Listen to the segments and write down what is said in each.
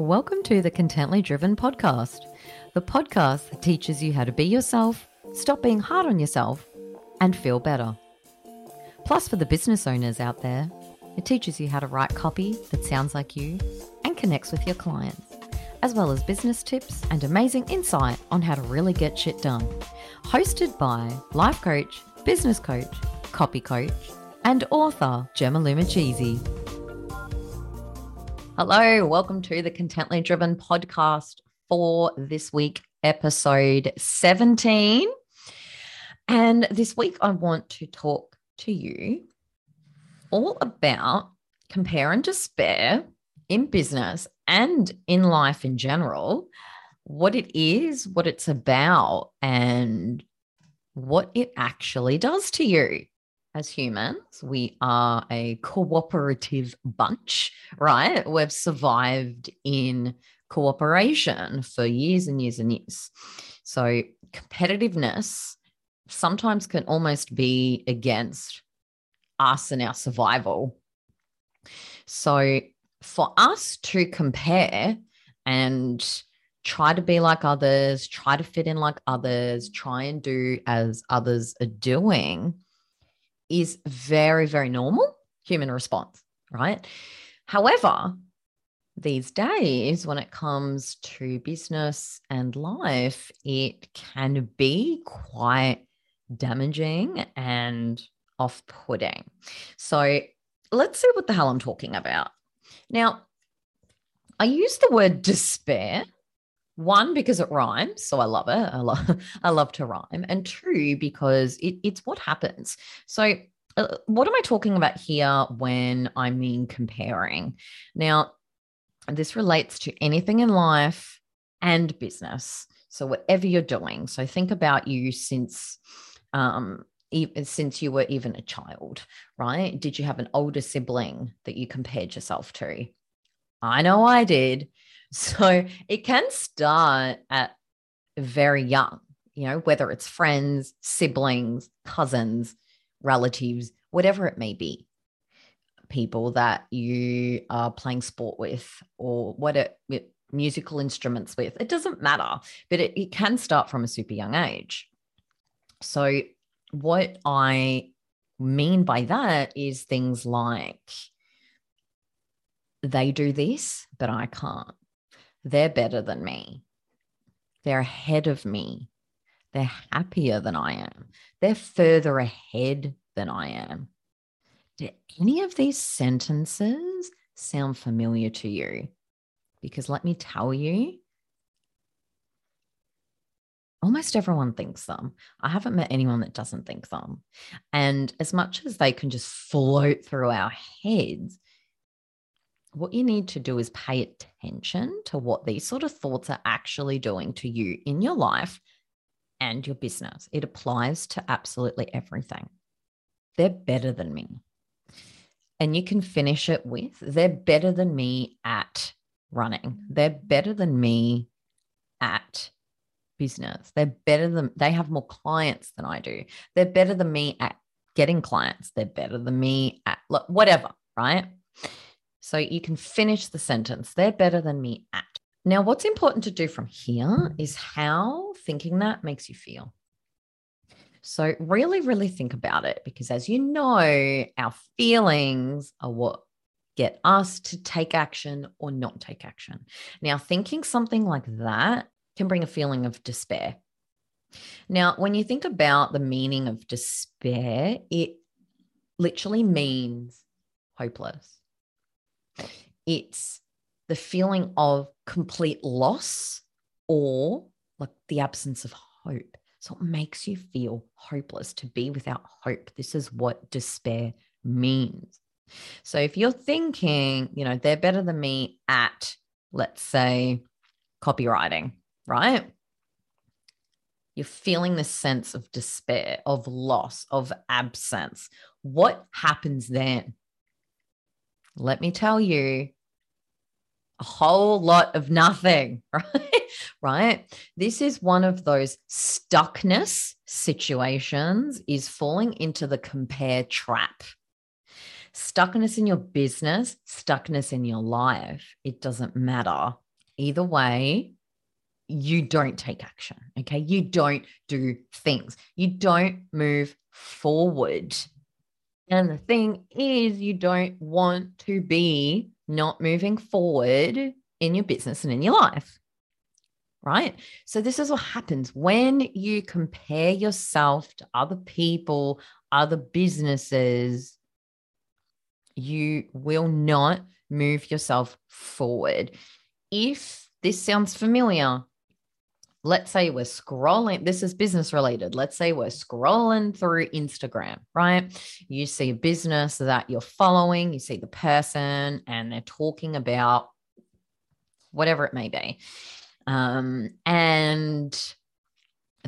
Welcome to the Contently Driven podcast, the podcast that teaches you how to be yourself, stop being hard on yourself, and feel better. Plus, for the business owners out there, it teaches you how to write copy that sounds like you and connects with your clients, as well as business tips and amazing insight on how to really get shit done. Hosted by life coach, business coach, copy coach, and author Gemma Lumachisi. Hello, welcome to the Contently Driven podcast for this week, episode 17. And this week, I want to talk to you all about compare and despair in business and in life in general, what it is, what it's about, and what it actually does to you as humans, we are a cooperative bunch, right? We've survived in cooperation for years and years and years. So, competitiveness sometimes can almost be against us and our survival. So, for us to compare and try to be like others, try to fit in like others, try and do as others are doing is very, very normal human response, right? However, these days, when it comes to business and life, it can be quite damaging and off putting. So let's see what the hell I'm talking about. Now, I use the word despair one, because it rhymes. So I love it. I love, I love to rhyme. And two, because it, it's what happens. So uh, what am I talking about here when I mean comparing? Now, this relates to anything in life and business. So whatever you're doing. So think about you since um, since you were even a child, right? Did you have an older sibling that you compared yourself to? I know I did. So it can start at very young, you know, whether it's friends, siblings, cousins, relatives, whatever it may be, people that you are playing sport with or what it, musical instruments with. It doesn't matter, but it, it can start from a super young age. So, what I mean by that is things like they do this, but I can't. They're better than me. They're ahead of me. They're happier than I am. They're further ahead than I am. Do any of these sentences sound familiar to you? Because let me tell you, almost everyone thinks them. I haven't met anyone that doesn't think them. And as much as they can just float through our heads, what you need to do is pay attention to what these sort of thoughts are actually doing to you in your life and your business. It applies to absolutely everything. They're better than me. And you can finish it with they're better than me at running. They're better than me at business. They're better than they have more clients than I do. They're better than me at getting clients. They're better than me at whatever, right? So you can finish the sentence. They're better than me at. Now, what's important to do from here is how thinking that makes you feel. So, really, really think about it because, as you know, our feelings are what get us to take action or not take action. Now, thinking something like that can bring a feeling of despair. Now, when you think about the meaning of despair, it literally means hopeless. It's the feeling of complete loss or like the absence of hope. So it makes you feel hopeless to be without hope. This is what despair means. So if you're thinking, you know, they're better than me at, let's say, copywriting, right? You're feeling this sense of despair, of loss, of absence. What happens then? Let me tell you, a whole lot of nothing, right? right? This is one of those stuckness situations is falling into the compare trap. Stuckness in your business, stuckness in your life, it doesn't matter. Either way, you don't take action. Okay. You don't do things, you don't move forward. And the thing is, you don't want to be not moving forward in your business and in your life. Right. So, this is what happens when you compare yourself to other people, other businesses, you will not move yourself forward. If this sounds familiar, let's say we're scrolling, this is business related. Let's say we're scrolling through Instagram, right? You see a business that you're following, you see the person, and they're talking about whatever it may be. Um, and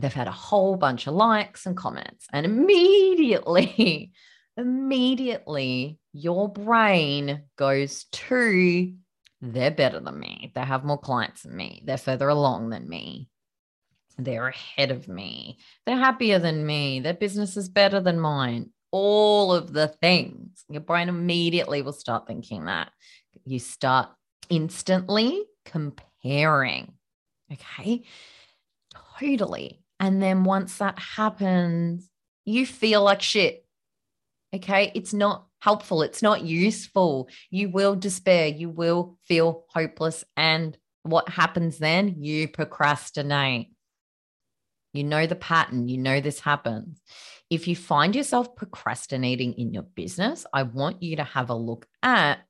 they've had a whole bunch of likes and comments, and immediately, immediately your brain goes to they're better than me. They have more clients than me. They're further along than me. They're ahead of me. They're happier than me. Their business is better than mine. All of the things. Your brain immediately will start thinking that. You start instantly comparing. Okay. Totally. And then once that happens, you feel like shit. Okay. It's not helpful. It's not useful. You will despair. You will feel hopeless. And what happens then? You procrastinate. You know the pattern, you know this happens. If you find yourself procrastinating in your business, I want you to have a look at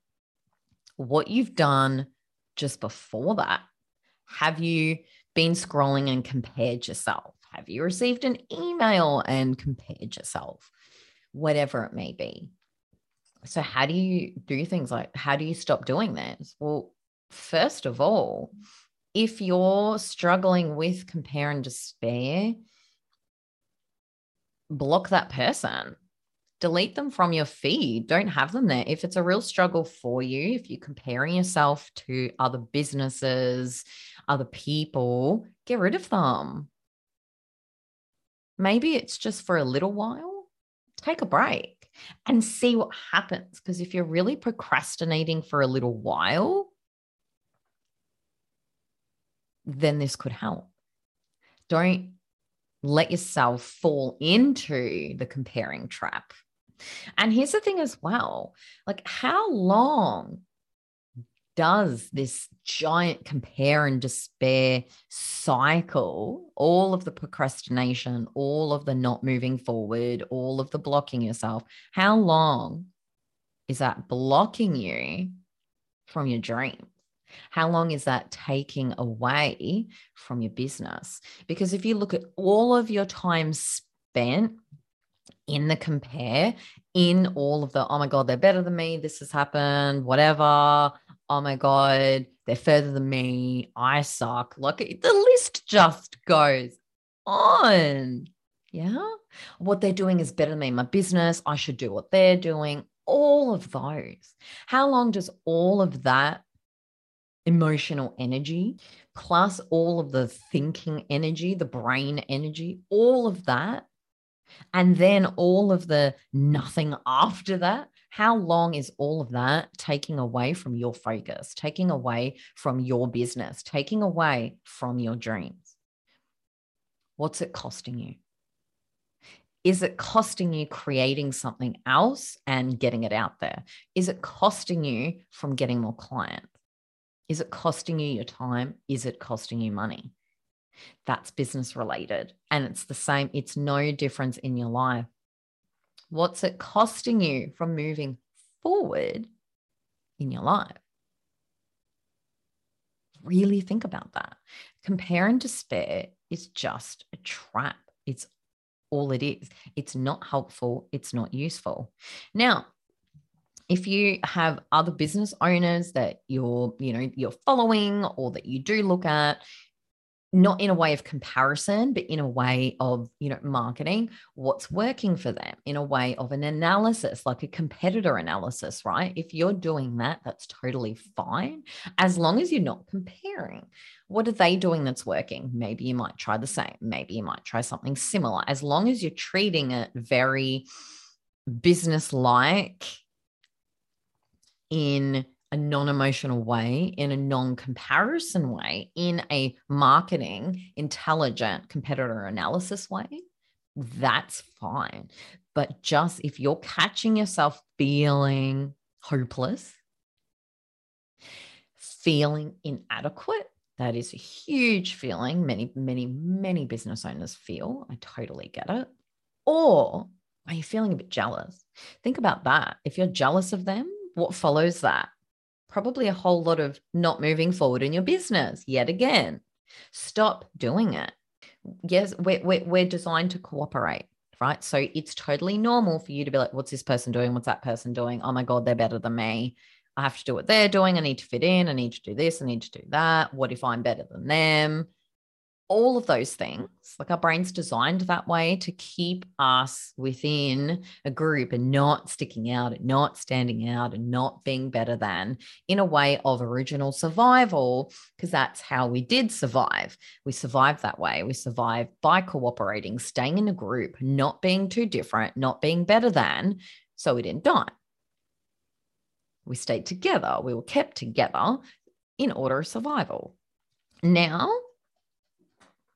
what you've done just before that. Have you been scrolling and compared yourself? Have you received an email and compared yourself? Whatever it may be. So, how do you do things like how do you stop doing this? Well, first of all, if you're struggling with compare and despair, block that person. Delete them from your feed. Don't have them there. If it's a real struggle for you, if you're comparing yourself to other businesses, other people, get rid of them. Maybe it's just for a little while. Take a break and see what happens. Because if you're really procrastinating for a little while, then this could help. Don't let yourself fall into the comparing trap. And here's the thing as well like, how long does this giant compare and despair cycle, all of the procrastination, all of the not moving forward, all of the blocking yourself, how long is that blocking you from your dream? How long is that taking away from your business? Because if you look at all of your time spent in the compare, in all of the, oh my God, they're better than me, this has happened, whatever. Oh my God, they're further than me, I suck. Look, the list just goes on. Yeah. What they're doing is better than me. My business, I should do what they're doing. All of those. How long does all of that emotional energy, plus all of the thinking energy, the brain energy, all of that. And then all of the nothing after that. How long is all of that taking away from your focus, taking away from your business, taking away from your dreams? What's it costing you? Is it costing you creating something else and getting it out there? Is it costing you from getting more clients? Is it costing you your time? Is it costing you money? That's business related. And it's the same, it's no difference in your life. What's it costing you from moving forward in your life? Really think about that. Compare and despair is just a trap. It's all it is. It's not helpful. It's not useful. Now, if you have other business owners that you're you know you're following or that you do look at not in a way of comparison but in a way of you know marketing what's working for them? In a way of an analysis like a competitor analysis right? If you're doing that that's totally fine as long as you're not comparing. What are they doing that's working? Maybe you might try the same. Maybe you might try something similar. As long as you're treating it very business like in a non emotional way, in a non comparison way, in a marketing, intelligent competitor analysis way, that's fine. But just if you're catching yourself feeling hopeless, feeling inadequate, that is a huge feeling. Many, many, many business owners feel. I totally get it. Or are you feeling a bit jealous? Think about that. If you're jealous of them, what follows that? Probably a whole lot of not moving forward in your business yet again. Stop doing it. Yes, we're, we're, we're designed to cooperate, right? So it's totally normal for you to be like, what's this person doing? What's that person doing? Oh my God, they're better than me. I have to do what they're doing. I need to fit in. I need to do this. I need to do that. What if I'm better than them? All of those things. Like our brain's designed that way to keep us within a group and not sticking out and not standing out and not being better than in a way of original survival, because that's how we did survive. We survived that way. We survived by cooperating, staying in a group, not being too different, not being better than, so we didn't die. We stayed together. We were kept together in order of survival. Now,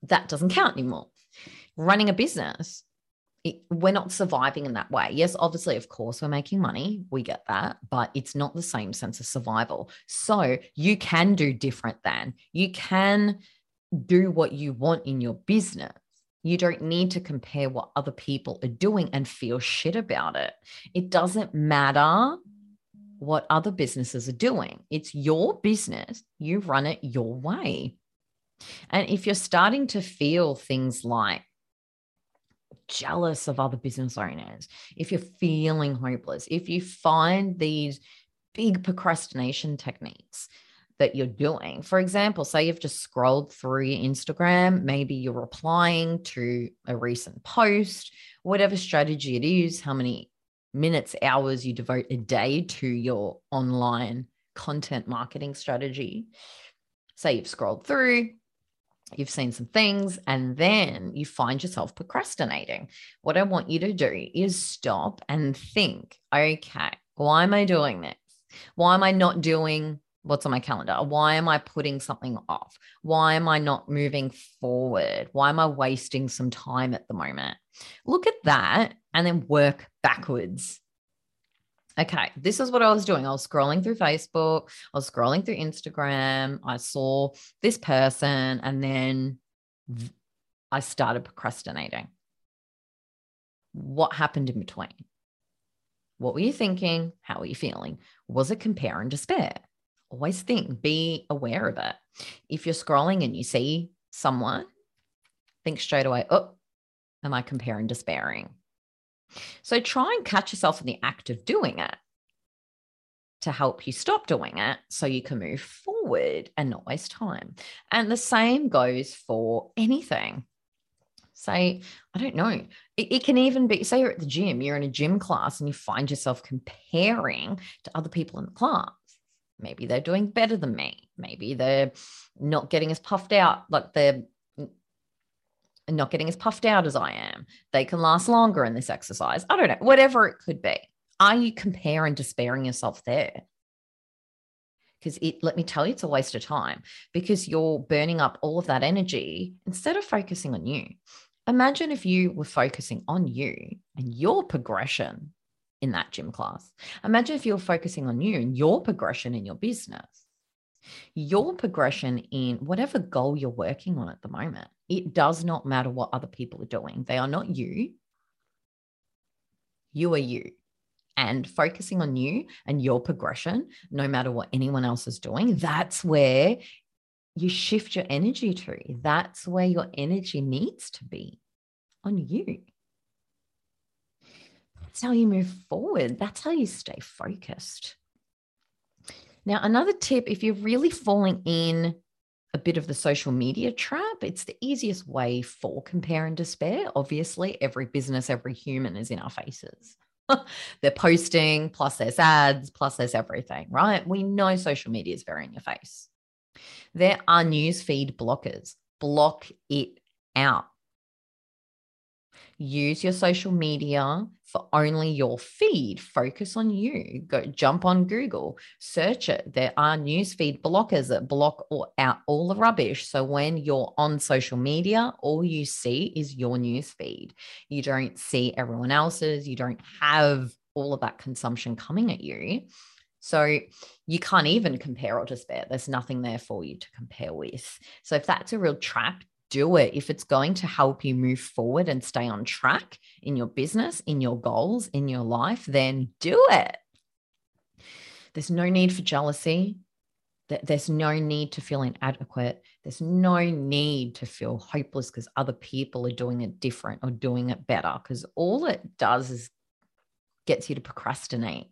that doesn't count anymore. Running a business, it, we're not surviving in that way. Yes, obviously, of course, we're making money. We get that, but it's not the same sense of survival. So you can do different than you can do what you want in your business. You don't need to compare what other people are doing and feel shit about it. It doesn't matter what other businesses are doing. It's your business. You run it your way. And if you're starting to feel things like jealous of other business owners, if you're feeling hopeless, if you find these big procrastination techniques that you're doing, for example, say you've just scrolled through your Instagram, maybe you're replying to a recent post, whatever strategy it is, how many minutes, hours you devote a day to your online content marketing strategy. Say you've scrolled through, you've seen some things and then you find yourself procrastinating. What I want you to do is stop and think, okay, why am I doing this? Why am I not doing what's on my calendar? Why am I putting something off? Why am I not moving forward? Why am I wasting some time at the moment? Look at that and then work backwards okay, this is what I was doing. I was scrolling through Facebook, I was scrolling through Instagram. I saw this person, and then I started procrastinating. What happened in between? What were you thinking? How were you feeling? Was it compare and despair? Always think, be aware of it. If you're scrolling and you see someone, think straight away, oh, am I comparing, despairing? So try and catch yourself in the act of doing it to help you stop doing it so you can move forward and not waste time. And the same goes for anything. Say, I don't know, it, it, can even be, say you're at the gym, you're in a gym class and you find yourself comparing to other people in the class. Maybe they're doing better than me. Maybe they're not getting as puffed out, like they're and not getting as puffed out as I am. They can last longer in this exercise. I don't know, whatever it could be. Are you comparing and despairing yourself there? Because it, let me tell you, it's a waste of time because you're burning up all of that energy instead of focusing on you. Imagine if you were focusing on you and your progression in that gym class. Imagine if you're focusing on you and your progression in your business your progression in whatever goal you're working on at the moment. It does not matter what other people are doing, they are not you. You are you. And focusing on you and your progression, no matter what anyone else is doing, that's where you shift your energy to. That's where your energy needs to be on you. That's how you move forward. That's how you stay focused. Now, another tip if you're really falling in a bit of the social media trap, it's the easiest way for compare and despair. Obviously, every business, every human is in our faces. They're posting, plus there's ads, plus there's everything, right? We know social media is very in your face. There are newsfeed blockers. Block it out. Use your social media for only your feed. Focus on you. Go jump on Google, search it. There are newsfeed blockers that block all, out all the rubbish. So when you're on social media, all you see is your newsfeed. You don't see everyone else's. You don't have all of that consumption coming at you. So you can't even compare or despair. There's nothing there for you to compare with. So if that's a real trap, do it. If it's going to help you move forward and stay on track in your business, in your goals, in your life, then do it. There's no need for jealousy. There's no need to feel inadequate. There's no need to feel hopeless because other people are doing it different or doing it better. Because all it does is gets you to procrastinate.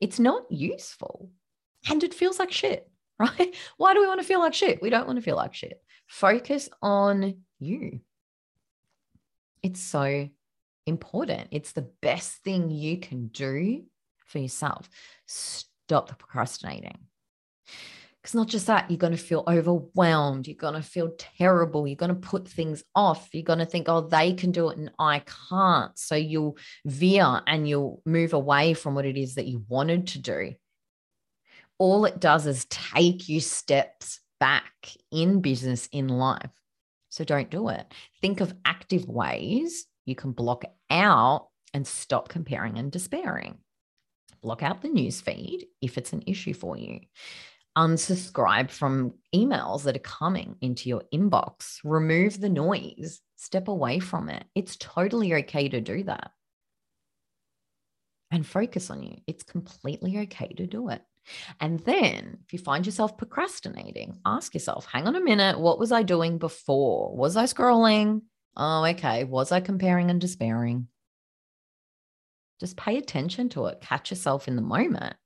It's not useful and it feels like shit, right? Why do we want to feel like shit? We don't want to feel like shit. Focus on you. It's so important. It's the best thing you can do for yourself. Stop the procrastinating. Because not just that, you're going to feel overwhelmed. You're going to feel terrible. You're going to put things off. You're going to think, oh, they can do it and I can't. So you'll veer and you'll move away from what it is that you wanted to do. All it does is take you steps back in business, in life. So don't do it. Think of active ways you can block out and stop comparing and despairing. Block out the news feed if it's an issue for you. Unsubscribe from emails that are coming into your inbox. Remove the noise. Step away from it. It's totally okay to do that. And focus on you. It's completely okay to do it. And then if you find yourself procrastinating, ask yourself, hang on a minute, what was I doing before? Was I scrolling? Oh, okay. Was I comparing and despairing? Just pay attention to it, catch yourself in the moment,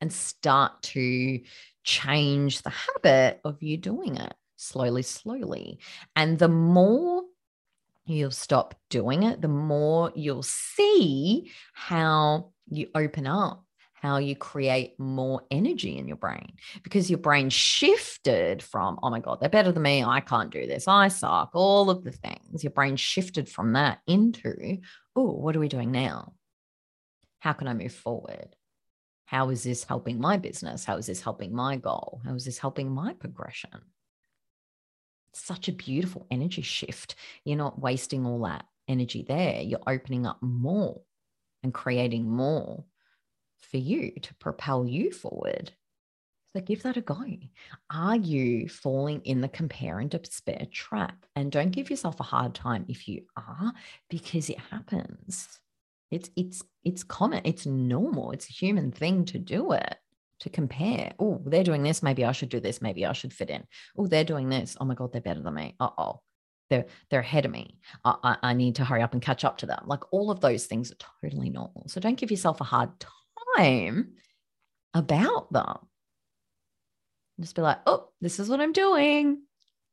and start to change the habit of you doing it slowly, slowly. And the more you'll stop doing it, the more you'll see how you open up how you create more energy in your brain because your brain shifted from, oh my God, they're better than me. I can't do this. I suck. All of the things. Your brain shifted from that into, oh, what are we doing now? How can I move forward? How is this helping my business? How is this helping my goal? How is this helping my progression? such a beautiful energy shift. You're not wasting all that energy there. You're opening up more and creating more for you to propel you forward. So give that a go. Are you falling in the compare and despair trap? And don't give yourself a hard time if you are, because it happens. It's it's it's common, it's normal, it's a human thing to do it, to compare. Oh, they're doing this, maybe I should do this, maybe I should fit in. Oh, they're doing this. Oh my God, they're better than me. Uh-oh. They're they're ahead of me. I, I, I need to hurry up and catch up to them. Like all of those things are totally normal. So don't give yourself a hard time about them. Just be like, oh, this is what I'm doing.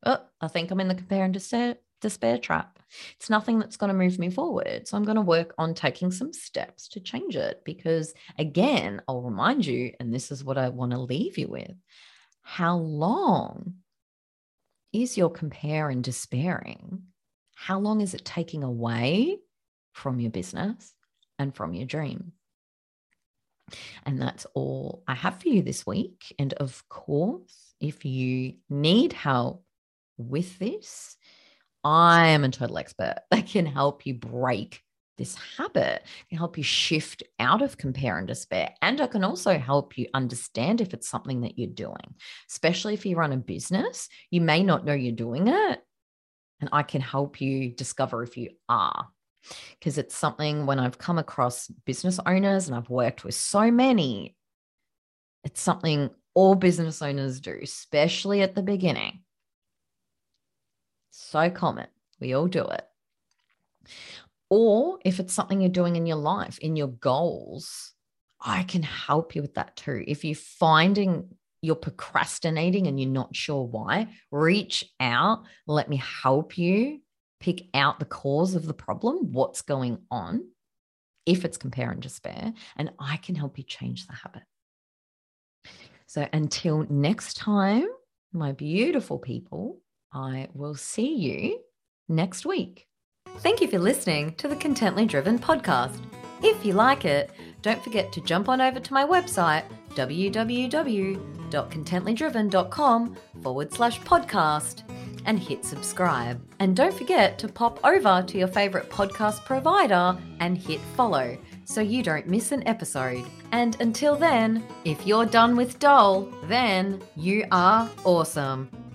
Oh, I think I'm in the compare and despair, despair trap. It's nothing that's going to move me forward. So I'm going to work on taking some steps to change it because, again, I'll remind you, and this is what I want to leave you with how long is your compare and despairing? How long is it taking away from your business and from your dream? And that's all I have for you this week. And of course, if you need help with this, I am a total expert that can help you break this habit, can help you shift out of compare and despair. And I can also help you understand if it's something that you're doing, especially if you run a business, you may not know you're doing it. And I can help you discover if you are because it's something when I've come across business owners and I've worked with so many, it's something all business owners do, especially at the beginning. So common. We all do it. Or if it's something you're doing in your life, in your goals, I can help you with that too. If you're finding you're procrastinating and you're not sure why, reach out. Let me help you pick out the cause of the problem, what's going on, if it's compare and despair, and I can help you change the habit. So until next time, my beautiful people, I will see you next week. Thank you for listening to the Contently Driven podcast. If you like it, don't forget to jump on over to my website, www.contentlydriven.com forward slash podcast, and hit subscribe. And don't forget to pop over to your favorite podcast provider and hit follow so you don't miss an episode. And until then, if you're done with Dole, then you are awesome.